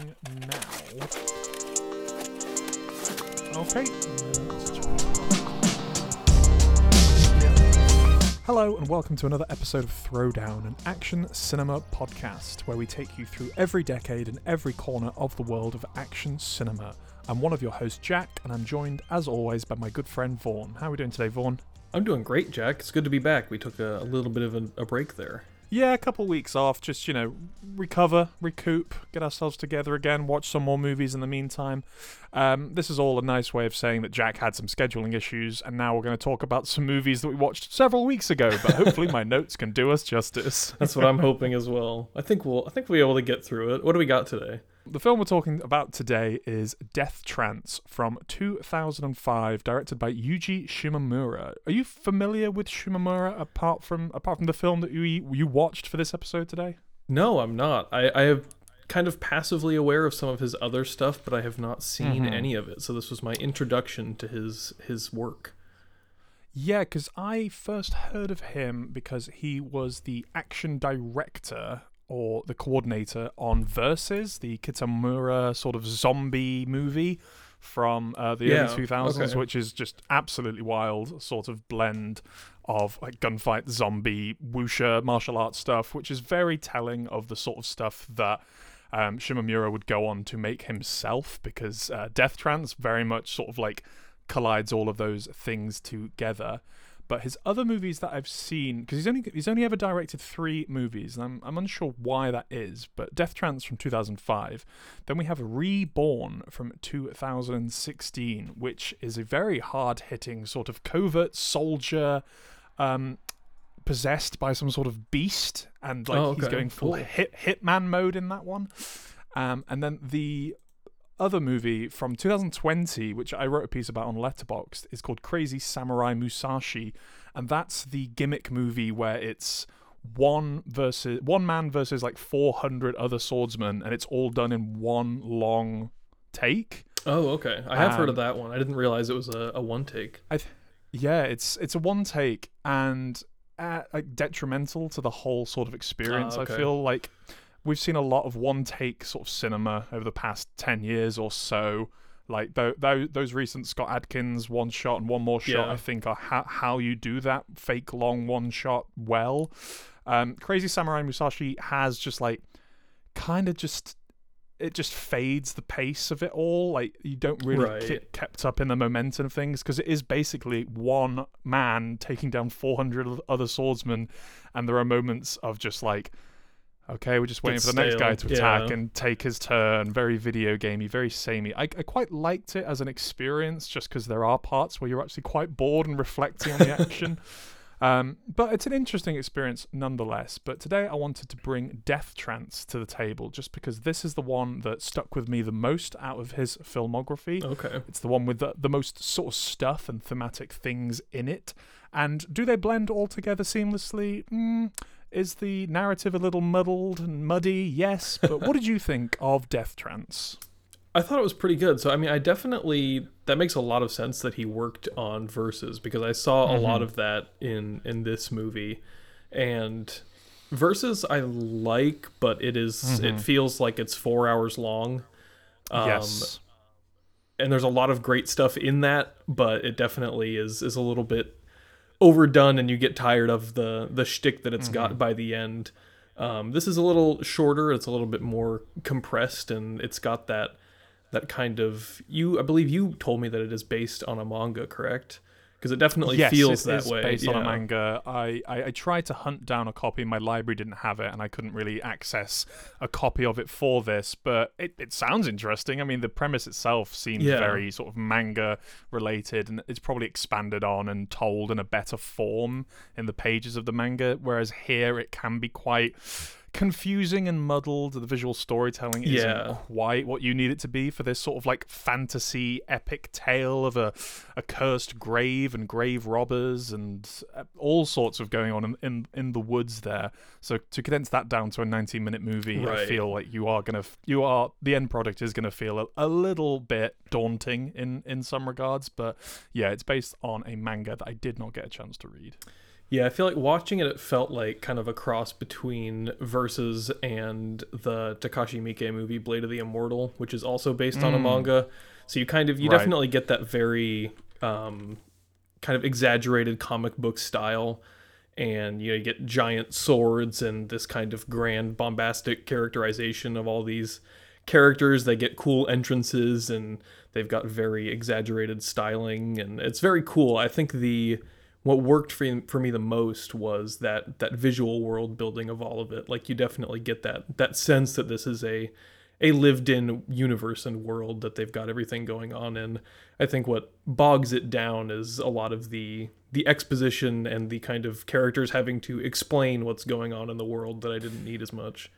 now. Okay. Hello, and welcome to another episode of Throwdown, an action cinema podcast where we take you through every decade and every corner of the world of action cinema. I'm one of your hosts, Jack, and I'm joined, as always, by my good friend Vaughn. How are we doing today, Vaughn? I'm doing great, Jack. It's good to be back. We took a, a little bit of a break there. Yeah, a couple weeks off, just, you know, recover, recoup, get ourselves together again, watch some more movies in the meantime. Um, this is all a nice way of saying that Jack had some scheduling issues, and now we're going to talk about some movies that we watched several weeks ago, but hopefully my notes can do us justice. That's what I'm hoping as well. I think we'll I think we'll be able to get through it. What do we got today? The film we're talking about today is Death Trance from 2005, directed by Yuji Shimomura. Are you familiar with Shimomura apart from apart from the film that you you watched for this episode today? No, I'm not. I, I have kind of passively aware of some of his other stuff, but I have not seen Mhm. any of it. So this was my introduction to his his work. Yeah, because I first heard of him because he was the action director or the coordinator on Versus, the Kitamura sort of zombie movie from uh, the Yeah, early 2000s, okay. which is just absolutely wild, sort of blend of like gunfight, zombie, wuxia, martial arts stuff, which is very telling of the sort of stuff that um, Shimomura would go on to make himself because uh, Death Trance very much sort of like collides all of those things together. But his other movies that I've seen, because he's only he's only ever directed three movies, and I'm I'm unsure why that is. But Death Trance from 2005, then we have Reborn from 2016, which is a very hard hitting sort of covert soldier, um, possessed by some sort of beast, and like Oh, he's going full Cool. hit hitman mode in that one. Um, and then the other movie from 2020, which I wrote a piece about on Letterboxd, is called Crazy Samurai Musashi, and that's the gimmick movie where it's one versus one man versus like 400 other swordsmen, and it's all done in one long take. Oh, okay. I have heard of Um, that one. I didn't realize it was a, a one take. Yeah, it's it's a one take and uh, like detrimental to the whole sort of experience. Ah, okay. I feel like we've seen a lot of one take sort of cinema over the past ten years or so. Like those those recent Scott Adkins one shot and one more shot, Yeah. I think are how how you do that fake long one shot well. Um, Crazy Samurai Musashi has just like kind of just it just fades the pace of it all. Like you don't really Right. get kept up in the momentum of things because it is basically one man taking down 400 other swordsmen, and there are moments of just like, okay, we're just waiting for the next guy to attack yeah. and take his turn. Very video gamey, very samey. I, I quite liked it as an experience just because there are parts where you're actually quite bored and reflecting on the action. Um, but it's an interesting experience nonetheless. But today I wanted to bring Death Trance to the table just because this is the one that stuck with me the most out of his filmography. Okay. It's the one with the, the most sort of stuff and thematic things in it. And do they blend all together seamlessly? Mm, is the narrative a little muddled and muddy? Yes. But what did you think of Death Trance? I thought it was pretty good. So I mean, I definitely that makes a lot of sense that he worked on Versus because I saw a lot of that in in this movie, and Versus I like, but it is- Mhm. it feels like it's four hours long. Um, yes. and there's a lot of great stuff in that, but it definitely is is a little bit overdone, and you get tired of the the shtick that it's Mm-hmm. got by the end. Um, this is a little shorter. It's a little bit more compressed, and it's got that that kind of you. I believe you told me that it is based on a manga, correct? Because it definitely yes, feels it that way. based on a manga. I, I, I tried to hunt down a copy. My library didn't have it, and I couldn't really access a copy of it for this. But it, it sounds interesting. I mean, the premise itself seems Yeah. very sort of manga related, and it's probably expanded on and told in a better form in the pages of the manga. Whereas here, it can be quite confusing and muddled. The visual storytelling isn't Yeah. quite what you need it to be for this sort of like fantasy epic tale of a, a cursed grave and grave robbers and uh, all sorts of going on in, in, in the woods there. So to condense that down to a 90 minute movie, I feel like you are gonna you are the end product is gonna feel a, a little bit daunting in in some regards. But yeah, it's based on a manga that I did not get a chance to read. Yeah, I feel like watching it, it felt like kind of a cross between Versus and the Takashi Miike movie Blade of the Immortal, which is also based on a manga. So you kind of you Right. definitely get that very um, kind of exaggerated comic book style, and you know you get giant swords and this kind of grand bombastic characterization of all these characters. They get cool entrances and they've got very exaggerated styling, and it's very cool. I think the what worked for for me the most was that that visual world building of all of it. Like you definitely get that that sense that this is a a lived in universe and world that they've got everything going on in. I think what bogs it down is a lot of the the exposition and the kind of characters having to explain what's going on in the world that I didn't need as much.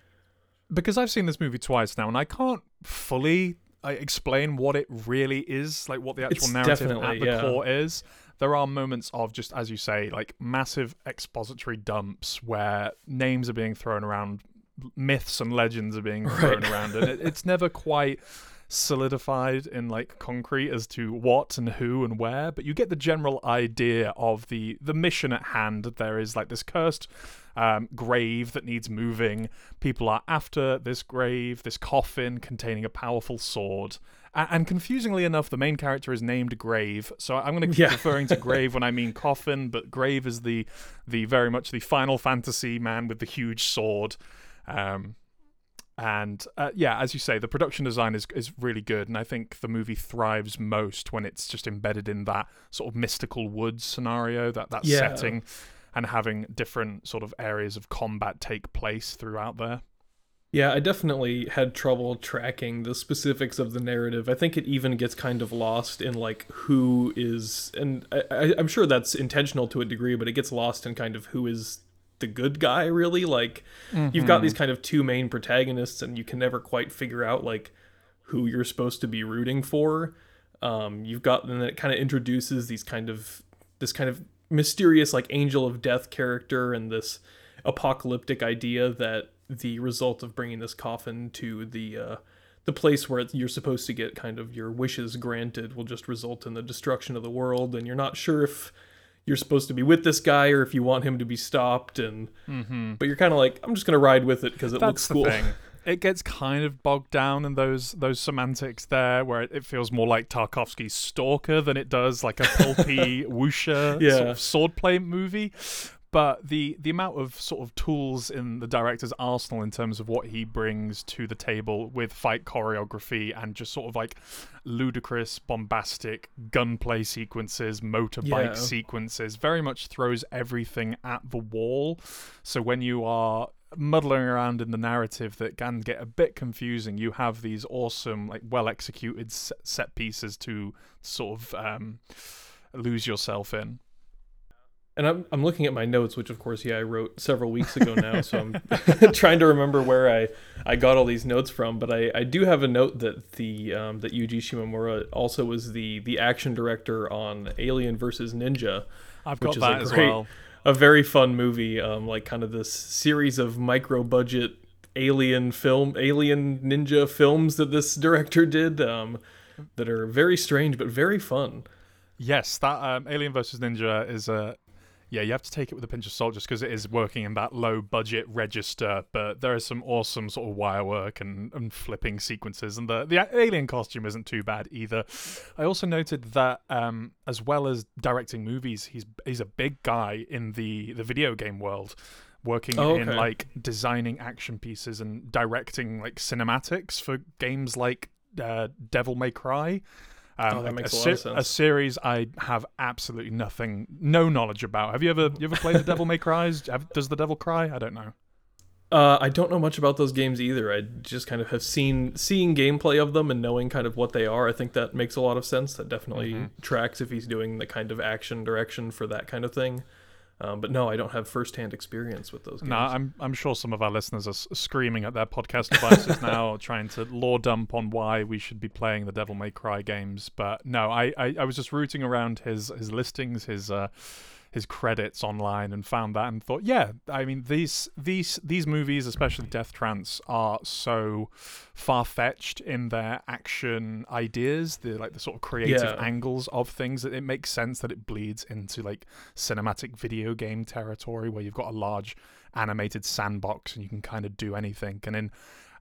because I've seen this movie twice now, and I can't fully uh, explain what it really is, like what the actual It's narrative at the yeah. core is. There are moments of just, as you say, like massive expository dumps where names are being thrown around, myths and legends are being thrown Right. around, and it, it's never quite solidified in like concrete as to what and who and where but you get the general idea of the the mission at hand there is like this cursed um, grave that needs moving. People are after this grave this coffin containing a powerful sword. And confusingly enough the main character is named grave. So i'm going to keep Yeah. referring to grave when i mean coffin but grave is the the very much the final fantasy man with the huge sword. Um and uh, yeah, as you say, the production design is is really good, and I think the movie thrives most when it's just embedded in that sort of mystical woods scenario, that that Yeah. setting, and having different sort of areas of combat take place throughout there. Yeah, I definitely had trouble tracking the specifics of the narrative. I think it even gets kind of lost in like who is, and I, I'm sure that's intentional to a degree, but it gets lost in kind of who is the good guy, really. Like, you've got these kind of two main protagonists, and you can never quite figure out like who you're supposed to be rooting for. Um, you've got, and then it kind of introduces these kind of this kind of mysterious like angel of death character and this apocalyptic idea that the result of bringing this coffin to the uh, the place where you're supposed to get kind of your wishes granted will just result in the destruction of the world, and you're not sure if you're supposed to be with this guy or if you want him to be stopped, and mm-hmm. but you're kind of like, I'm just gonna ride with it because it looks. That's the cool. It gets kind of bogged down in those those semantics there, where it, it feels more like Tarkovsky's Stalker than it does like a pulpy wuxia Yeah. sort of swordplay movie. But the the amount of sort of tools in the director's arsenal in terms of what he brings to the table with fight choreography and just sort of like ludicrous, bombastic gunplay sequences, motorbike Yeah. sequences, very much throws everything at the wall. So when you are muddling around in the narrative that can get a bit confusing, you have these awesome, like well executed set pieces to sort of um, lose yourself in. And I'm I'm looking at my notes, which of course, yeah, I wrote several weeks ago now, so I'm trying to remember where I, I got all these notes from. But I, I do have a note that the um, that Yuji Shimomura also was the the action director on Alien versus Ninja, I've which got is that as great, well. A very fun movie. Um, like kind of this series of micro budget alien film, alien ninja films that this director did. Um, that are very strange but very fun. Yes, that um, Alien versus Ninja is a. yeah, you have to take it with a pinch of salt just because it is working in that low budget register. But there is some awesome sort of wire work and, and flipping sequences, and the the alien costume isn't too bad either. I also noted that um, as well as directing movies, he's he's a big guy in the the video game world. Working Oh, in like designing action pieces and directing like cinematics for games like uh, Devil May Cry. Um, Oh, that makes a lot se- of sense. A series I have absolutely nothing, no knowledge about. Have you ever, you ever played the Devil May Cries? Have, does the Devil cry? I don't know. Uh, I don't know much about those games either. I just kind of have seen seeing gameplay of them and knowing kind of what they are. I think that makes a lot of sense. That definitely Mm-hmm. tracks if he's doing the kind of action direction for that kind of thing. Um, but no, I don't have firsthand experience with those games. No, I'm I'm sure some of our listeners are s- screaming at their podcast devices now, trying to law dump on why we should be playing the Devil May Cry games. But no, I, I, I was just rooting around his his listings, his uh, his credits online and found that and thought, yeah, I mean these these these movies, especially Death Trance, are so far fetched in their action ideas, the like the sort of creative Yeah. angles of things that it makes sense that it bleeds into like cinematic video game territory where you've got a large animated sandbox and you can kind of do anything. And in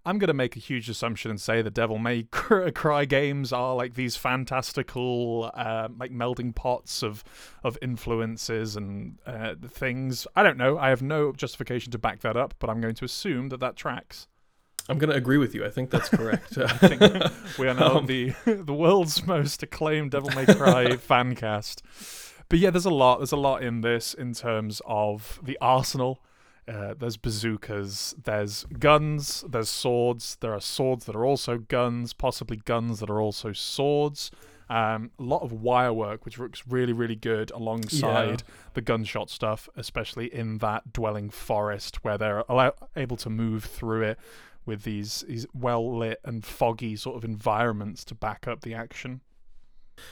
I'm going to make a huge assumption and say the Devil May Cry games are like these fantastical, uh, like melding pots of of influences and uh, things. I don't know. I have no justification to back that up, but I'm going to assume that that tracks. I'm gonna agree with you. I think that's correct. I think we are now Um, the the world's most acclaimed Devil May Cry fan cast. But yeah, there's a lot. There's a lot in this in terms of the arsenal. Uh, there's bazookas, there's guns, there's swords. There are swords that are also guns, possibly guns that are also swords. Um, a lot of wire work, which looks really, really good alongside the gunshot stuff, especially in that dwelling forest where they're allow- able to move through it with these, these well lit and foggy sort of environments to back up the action.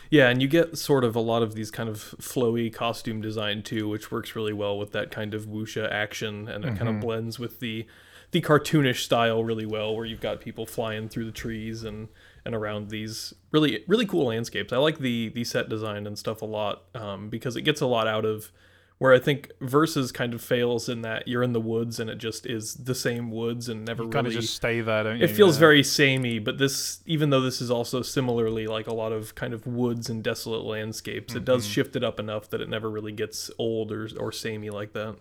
Yeah, and you get sort of a lot of these kind of flowy costume design too, which works really well with that kind of wuxia action, and it kind of blends with the the cartoonish style really well, where you've got people flying through the trees and and around these really really cool landscapes. I like the the set design and stuff a lot um, because it gets a lot out of where I think versus kind of fails in that you're in the woods and it just is the same woods and never You really kind of just stay there, don't you? it feels Yeah. very samey, but this, even though this is also similarly like a lot of kind of woods and desolate landscapes, it does Mhm. shift it up enough that it never really gets old or or samey like that.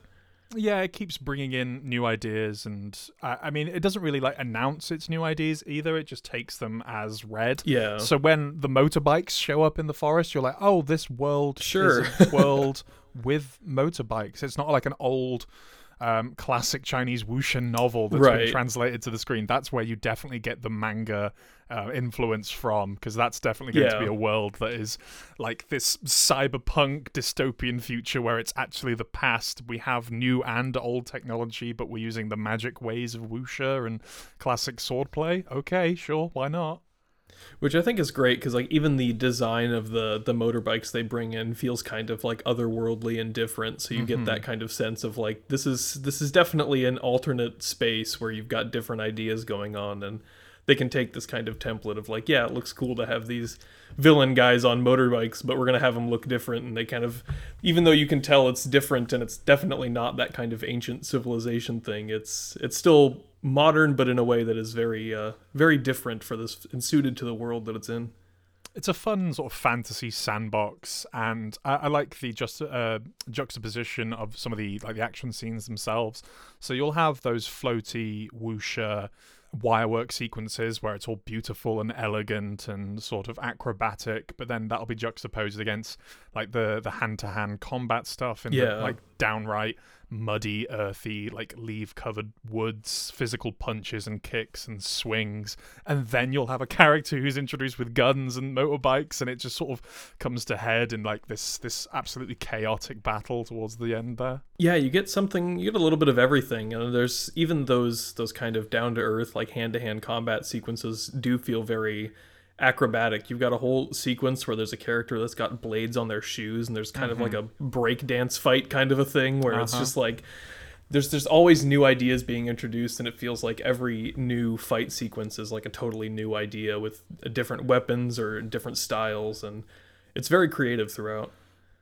yeah it keeps bringing in new ideas and I, I mean it doesn't really like announce its new ideas either it just takes them as read Yeah, so when the motorbikes show up in the forest you're like oh this world Sure. is a world with motorbikes it's not like an old um, classic Chinese wuxia novel that's been translated to the screen. That's where you definitely get the manga uh, influence from, because that's definitely going to be a world that is like this cyberpunk dystopian future where it's actually the past. We have new and old technology, but we're using the magic ways of wuxia and classic swordplay. Okay, sure, why not? Which I think is great because like even the design of the the motorbikes they bring in feels kind of like otherworldly and different. So you Mhm. get that kind of sense of like this is this is definitely an alternate space where you've got different ideas going on and they can take this kind of template of like yeah it looks cool to have these villain guys on motorbikes but we're going to have them look different and they kind of even though you can tell it's different and it's definitely not that kind of ancient civilization thing it's it's still modern but in a way that is very uh very different for this and suited to the world that it's in it's a fun sort of fantasy sandbox, and I, I like the just uh, juxtaposition of some of the like the action scenes themselves. So you'll have those floaty wuxia wirework sequences where it's all beautiful and elegant and sort of acrobatic, but then that'll be juxtaposed against like the the hand to hand combat stuff in Yeah. the like downright muddy, earthy, like leaf covered woods, physical punches and kicks and swings. And then you'll have a character who's introduced with guns and motorbikes, and it just sort of comes to head in like this this absolutely chaotic battle towards the end there. Yeah, you get something. You get a little bit of everything. And there's even those those kind of down to earth, like hand to hand combat sequences do feel very acrobatic. You've got a whole sequence where there's a character that's got blades on their shoes, and there's kind of like a break dance fight kind of a thing where it's Uh-huh. just like there's there's always new ideas being introduced, and it feels like every new fight sequence is like a totally new idea with different weapons or different styles, and it's very creative throughout.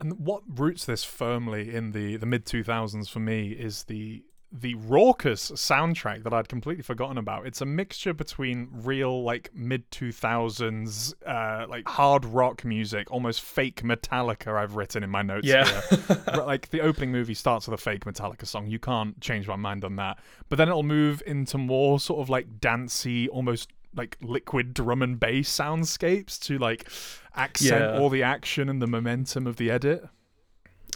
And what roots this firmly in the the mid two thousands for me is the the raucous soundtrack that I'd completely forgotten about. It's a mixture between real like mid two thousands uh, like hard rock music, almost fake Metallica. I've written in my notes Yeah. here. Like the opening movie starts with a fake Metallica song. You can't change my mind on that. But then it'll move into more sort of like dancey, almost like liquid drum and bass soundscapes to like accent Yeah. all the action and the momentum of the edit.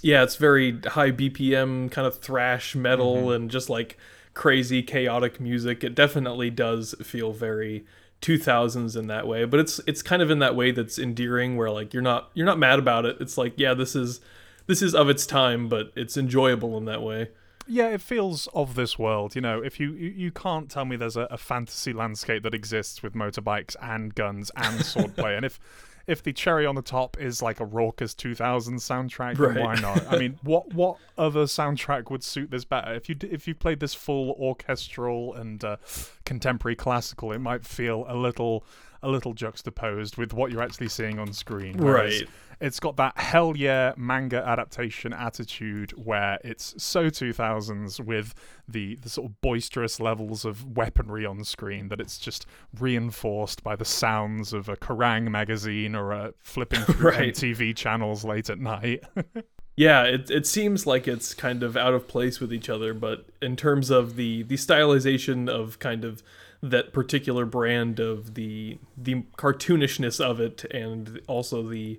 Yeah, it's very high BPM kind of thrash metal mm-hmm. and just like crazy chaotic music. It definitely does feel very 2000s in that way, but it's it's kind of in that way that's endearing where like you're not you're not mad about it. It's like, yeah, this is this is of its time, but it's enjoyable in that way. yeah, it feels of this world. You know, if you you, you can't tell me there's a, a fantasy landscape that exists with motorbikes and guns and swordplay, and if if the cherry on the top is like a raucous 2000s soundtrack, then Right. why not? I mean, what what other soundtrack would suit this better? If you if you played this full orchestral and uh, contemporary classical, it might feel a little a little juxtaposed with what you're actually seeing on screen. Whereas Right. It's got that hell yeah manga adaptation attitude where it's so 2000s with the, the sort of boisterous levels of weaponry on screen that it's just reinforced by the sounds of a Kerrang magazine or a flipping through Right. MTV channels late at night. Yeah, it it seems like it's kind of out of place with each other, but in terms of the the stylization of kind of that particular brand of the the cartoonishness of it and also the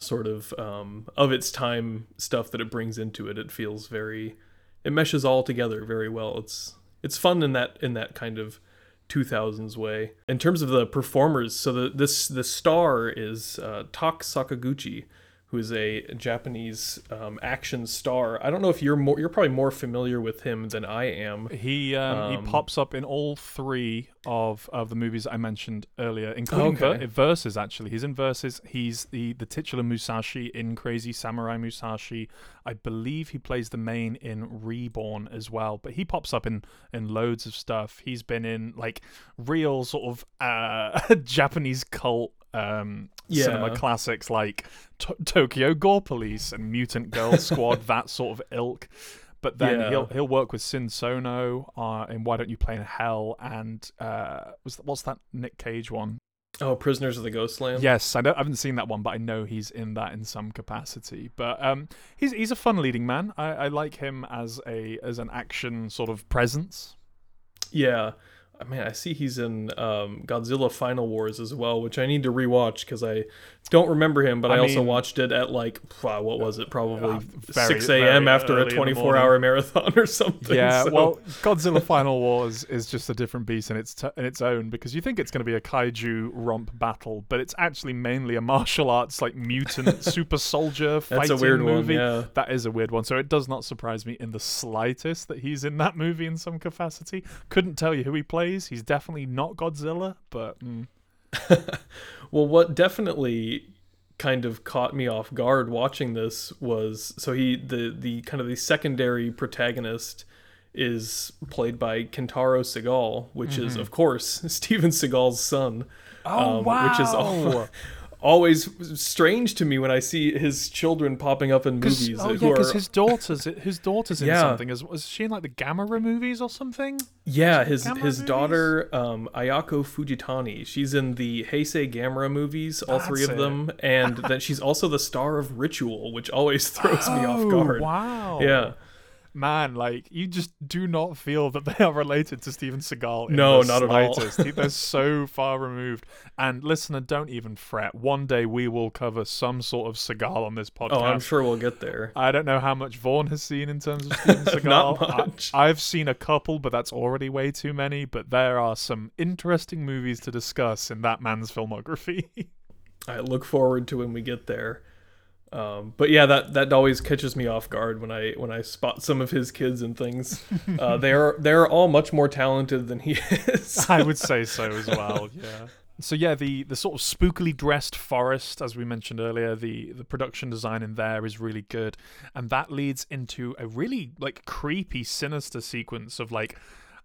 sort of um, of its time stuff that it brings into it, it feels very it meshes all together very well. It's it's fun in that in that kind of 2000s way. In terms of the performers, so the this the star is uh, Tak Sakaguchi, who is a Japanese um, action star. I don't know if you're more you're probably more familiar with him than I am. He um, Um, he pops up in all three of, of the movies I mentioned earlier, including Okay. Ver- Versus. Actually, he's in Versus. He's the the titular Musashi in Crazy Samurai Musashi. I believe he plays the main in Reborn as well. But he pops up in in loads of stuff. He's been in like real sort of uh, Japanese cult um, cinema classics like to- Tokyo Gore Police and Mutant Girl Squad, that sort of ilk. But then Yeah. he'll he'll work with Sion Sono uh, in Why Don't You Play in Hell and uh, was what's that Nick Cage one? Oh, Prisoners of the Ghostland. Yes, I, don't, I haven't seen that one, but I know he's in that in some capacity. But um, he's he's a fun leading man. I, I like him as a as an action sort of presence. Yeah. I mean, I see he's in um, Godzilla Final Wars as well, which I need to rewatch because I don't remember him, but I, I also mean- watched it at like, wow, what was it? Probably Uh, very, 6 a.m. after a early in the 24 hour marathon or something. Yeah, so- well, Godzilla Final Wars is just a different beast in its t- in its own because you think it's going to be a kaiju romp battle, but it's actually mainly a martial arts like mutant super soldier fighting that's a weird movie. one. Yeah. That is a weird one. So it does not surprise me in the slightest that he's in that movie in some capacity. Couldn't tell you who he plays. He's definitely not Godzilla, but mm, Well, what definitely kind of caught me off guard watching this was so he the the kind of the secondary protagonist is played by Kentaro Seagal, which is Mm-hmm. of course Steven Seagal's son. Oh, um, which is al- wow. always strange to me when I see his children popping up in movies oh yeah, because his daughter's his daughter's in Yeah. something. Is was she in like the Gamera movies or something? Yeah, his Gamera his movies? daughter um, Ayako Fujitani. She's in the Heisei Gamera movies, all three of That's them, and that she's also the star of Ritual, which always throws me off Oh, guard. Wow. Yeah, Man, like you just do not feel that they are related to Steven Seagal. In No, not at all. They're so far removed. And listener, don't even fret. One day we will cover some sort of Seagal on this podcast. oh, I'm sure we'll get there. I don't know how much Vaughn has seen in terms of Steven Seagal. Not I- much. I've seen a couple, but that's already way too many. But there are some interesting movies to discuss in that man's filmography. I look forward to when we get there. Um, but yeah, that that always catches me off guard when I when I spot some of his kids and things. Uh, they're they're all much more talented than he is. I would say so as well. Yeah. So yeah, the the sort of spookily dressed forest, as we mentioned earlier, the the production design in there is really good, and that leads into a really like creepy, sinister sequence of like.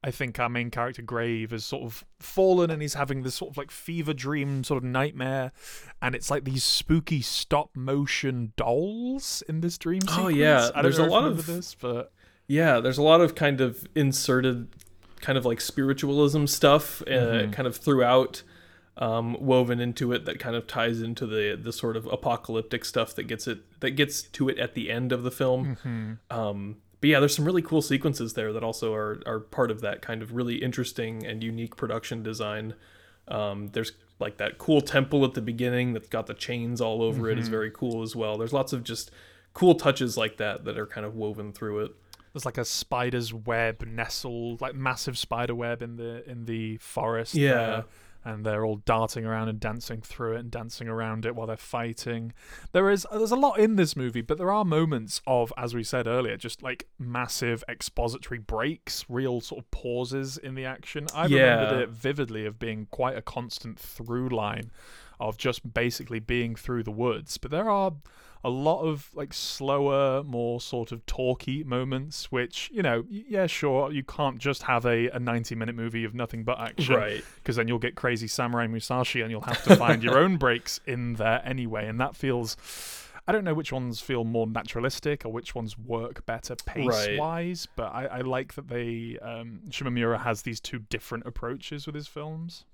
I think our main character Grave is sort of fallen and he's having this sort of like fever dream sort of nightmare and it's like these spooky stop motion dolls in this dream Sequence. Oh, yeah, I don't there's a lot of- this, but Yeah, there's a lot of kind of inserted, kind of like spiritualism stuff, uh, Mhm. kind of throughout, um, woven into it that kind of ties into the the sort of apocalyptic stuff that gets it that gets to it at the end of the film. mhm. Um, but yeah, there's some really cool sequences there that also are are part of that kind of really interesting and unique production design. Um, there's like that cool temple at the beginning that's got the chains all over it is very cool as well. There's lots of just cool touches like that that are kind of woven through it. There's like a spider's web nestled, like massive spider web in the in the forest. Yeah. there. And they're all darting around and dancing through it and dancing around it while they're fighting. There is there's a lot in this movie, but there are moments of, as we said earlier, just like massive expository breaks, real sort of pauses in the action. I Yeah. remembered it vividly of being quite a constant through line of just basically being through the woods. But there are a lot of like slower, more sort of talky moments, which, you know, yeah, sure, you can't just have a, a 90 minute movie of nothing but action Right. because then you'll get crazy Samurai Musashi and you'll have to find your own breaks in there anyway. And that feels. I don't know which ones feel more naturalistic or which ones work better pace wise, but I, I like that they um, Shimomura has these two different approaches with his films.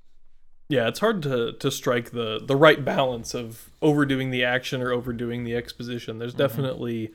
Yeah, it's hard to to strike the the right balance of overdoing the action or overdoing the exposition. There's Mm-hmm. definitely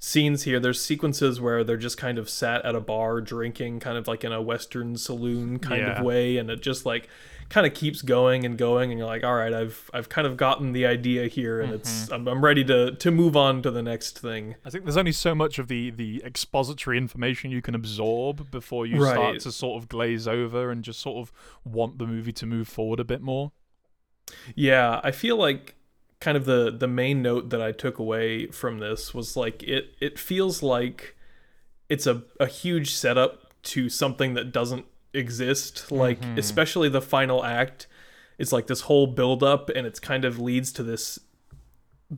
scenes here. There's sequences where they're just kind of sat at a bar drinking, kind of like in a western saloon kind Yeah. of way, and it just like kind of keeps going and going, and you're like, all right, I've I've kind of gotten the idea here, and Mm-hmm. it's I'm, I'm ready to to move on to the next thing. I think there's only so much of the the expository information you can absorb before you Right. start to sort of glaze over and just sort of want the movie to move forward a bit more. Yeah, I feel like kind of the the main note that I took away from this was like it it feels like it's a a huge setup to something that doesn't exist. Mm-hmm. Like especially the final act is like this whole build up and it's kind of leads to this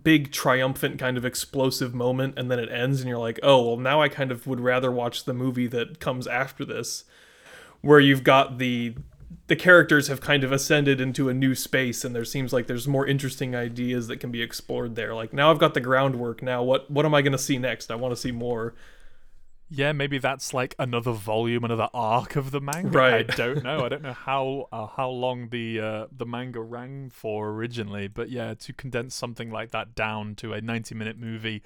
big triumphant kind of explosive moment and then it ends and you're like, "Oh, well now I kind of would rather watch the movie that comes after this." Where you've got the the characters have kind of ascended into a new space and there seems like there's more interesting ideas that can be explored there like now i've got the groundwork now what what am i going to see next i want to see more Yeah, maybe that's like another volume, another arc of the manga. Right. I don't know. I don't know how uh, how long the uh, the manga ran for originally, but yeah, to condense something like that down to a 90 minute movie,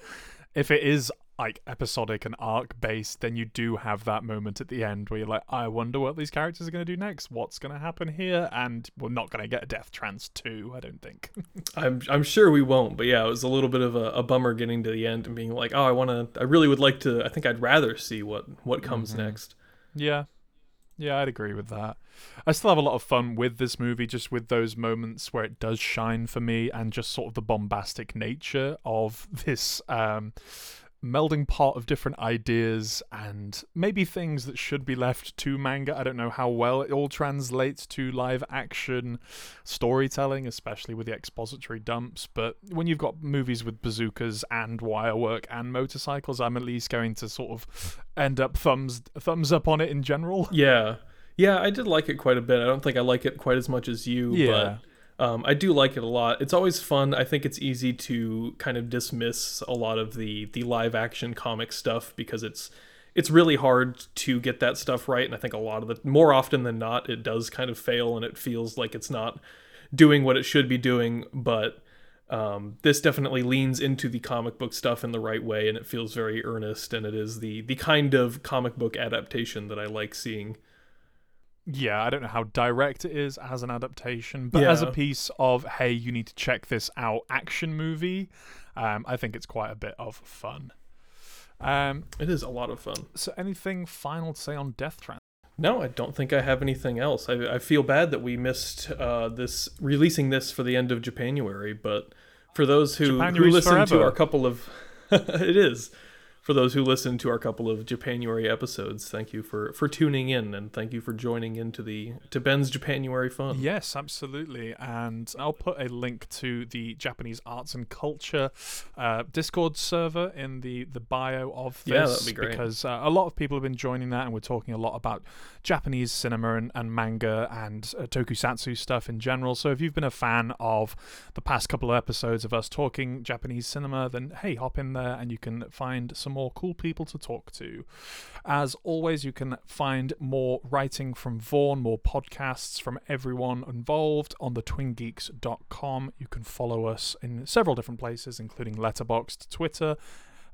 if it is like episodic and arc based, then you do have that moment at the end where you're like, I wonder what these characters are going to do next. What's going to happen here? And we're not going to get a Death Trance 2, I don't think. i'm i'm sure we won't but yeah it was a little bit of a, a bummer getting to the end and being like oh i want to i really would like to i think i'd rather see what what comes next Yeah. Yeah, I'd agree with that. I still have a lot of fun with this movie, just with those moments where it does shine for me, and just sort of the bombastic nature of this um, melding pot of different ideas and maybe things that should be left to manga. I don't know how well it all translates to live action storytelling, especially with the expository dumps. But when you've got movies with bazookas and wire work and motorcycles, I'm at least going to sort of end up thumbs thumbs up on it in general. yeah yeah i did like it quite a bit i don't think i like it quite as much as you Yeah. but um, I do like it a lot. It's always fun. I think it's easy to kind of dismiss a lot of the the live action comic stuff because it's it's really hard to get that stuff right. And I think a lot of the more often than not, it does kind of fail and it feels like it's not doing what it should be doing. But um, this definitely leans into the comic book stuff in the right way, and it feels very earnest. And it is the the kind of comic book adaptation that I like seeing. Yeah, I don't know how direct it is as an adaptation, but as a piece of hey, you need to check this out action movie, um, I think it's quite a bit of fun. Um, It is a lot of fun. so anything final to say on Death Trance? No, I don't think I have anything else. I, I feel bad that we missed uh, this releasing this for the end of Japanuary, but for those who, who listen to our couple of it is for those who listen to our couple of Japanuary episodes, thank you for for tuning in and thank you for joining into the to Ben's Japanuary fun. Yes, absolutely. And I'll put a link to the Japanese arts and culture uh, Discord server in the, the bio of this. Yeah, that'd be great. Because uh, a lot of people have been joining that, and we're talking a lot about Japanese cinema and, and manga and uh, tokusatsu stuff in general. So if you've been a fan of the past couple of episodes of us talking Japanese cinema, then hey, hop in there and you can find some more cool people to talk to. As always, you can find more writing from Vaughn, more podcasts from everyone involved on the twingeeks.com. You can follow us in several different places, including Letterboxd, Twitter,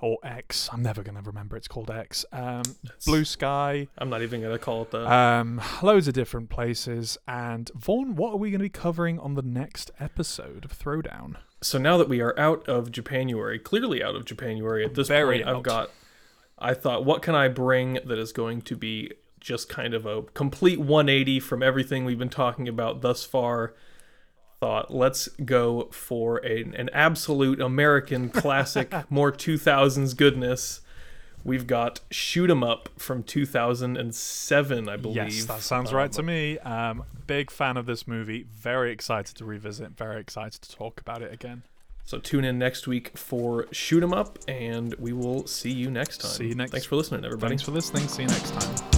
or X. I'm never going to remember it's called X. Um, Blue Sky, I'm not even gonna call it that. um, loads of different places. And Vaughn, what are we going to be covering on the next episode of Throwdown? So now that we are out of Japanuary, clearly out of Japanuary at this Very point, out. I've got. I thought, what can I bring that is going to be just kind of a complete 180 from everything we've been talking about thus far. Thought, let's go for a, an absolute American classic, more 2000s goodness. We've got Shoot 'em Up from 2007, I believe. Yes, that sounds right to me. Um, big fan of this movie. Very excited to revisit. Very excited to talk about it again. So tune in next week for Shoot 'em Up, and we will see you next time. See you next- Thanks for listening, everybody. Thanks for listening. See you next time.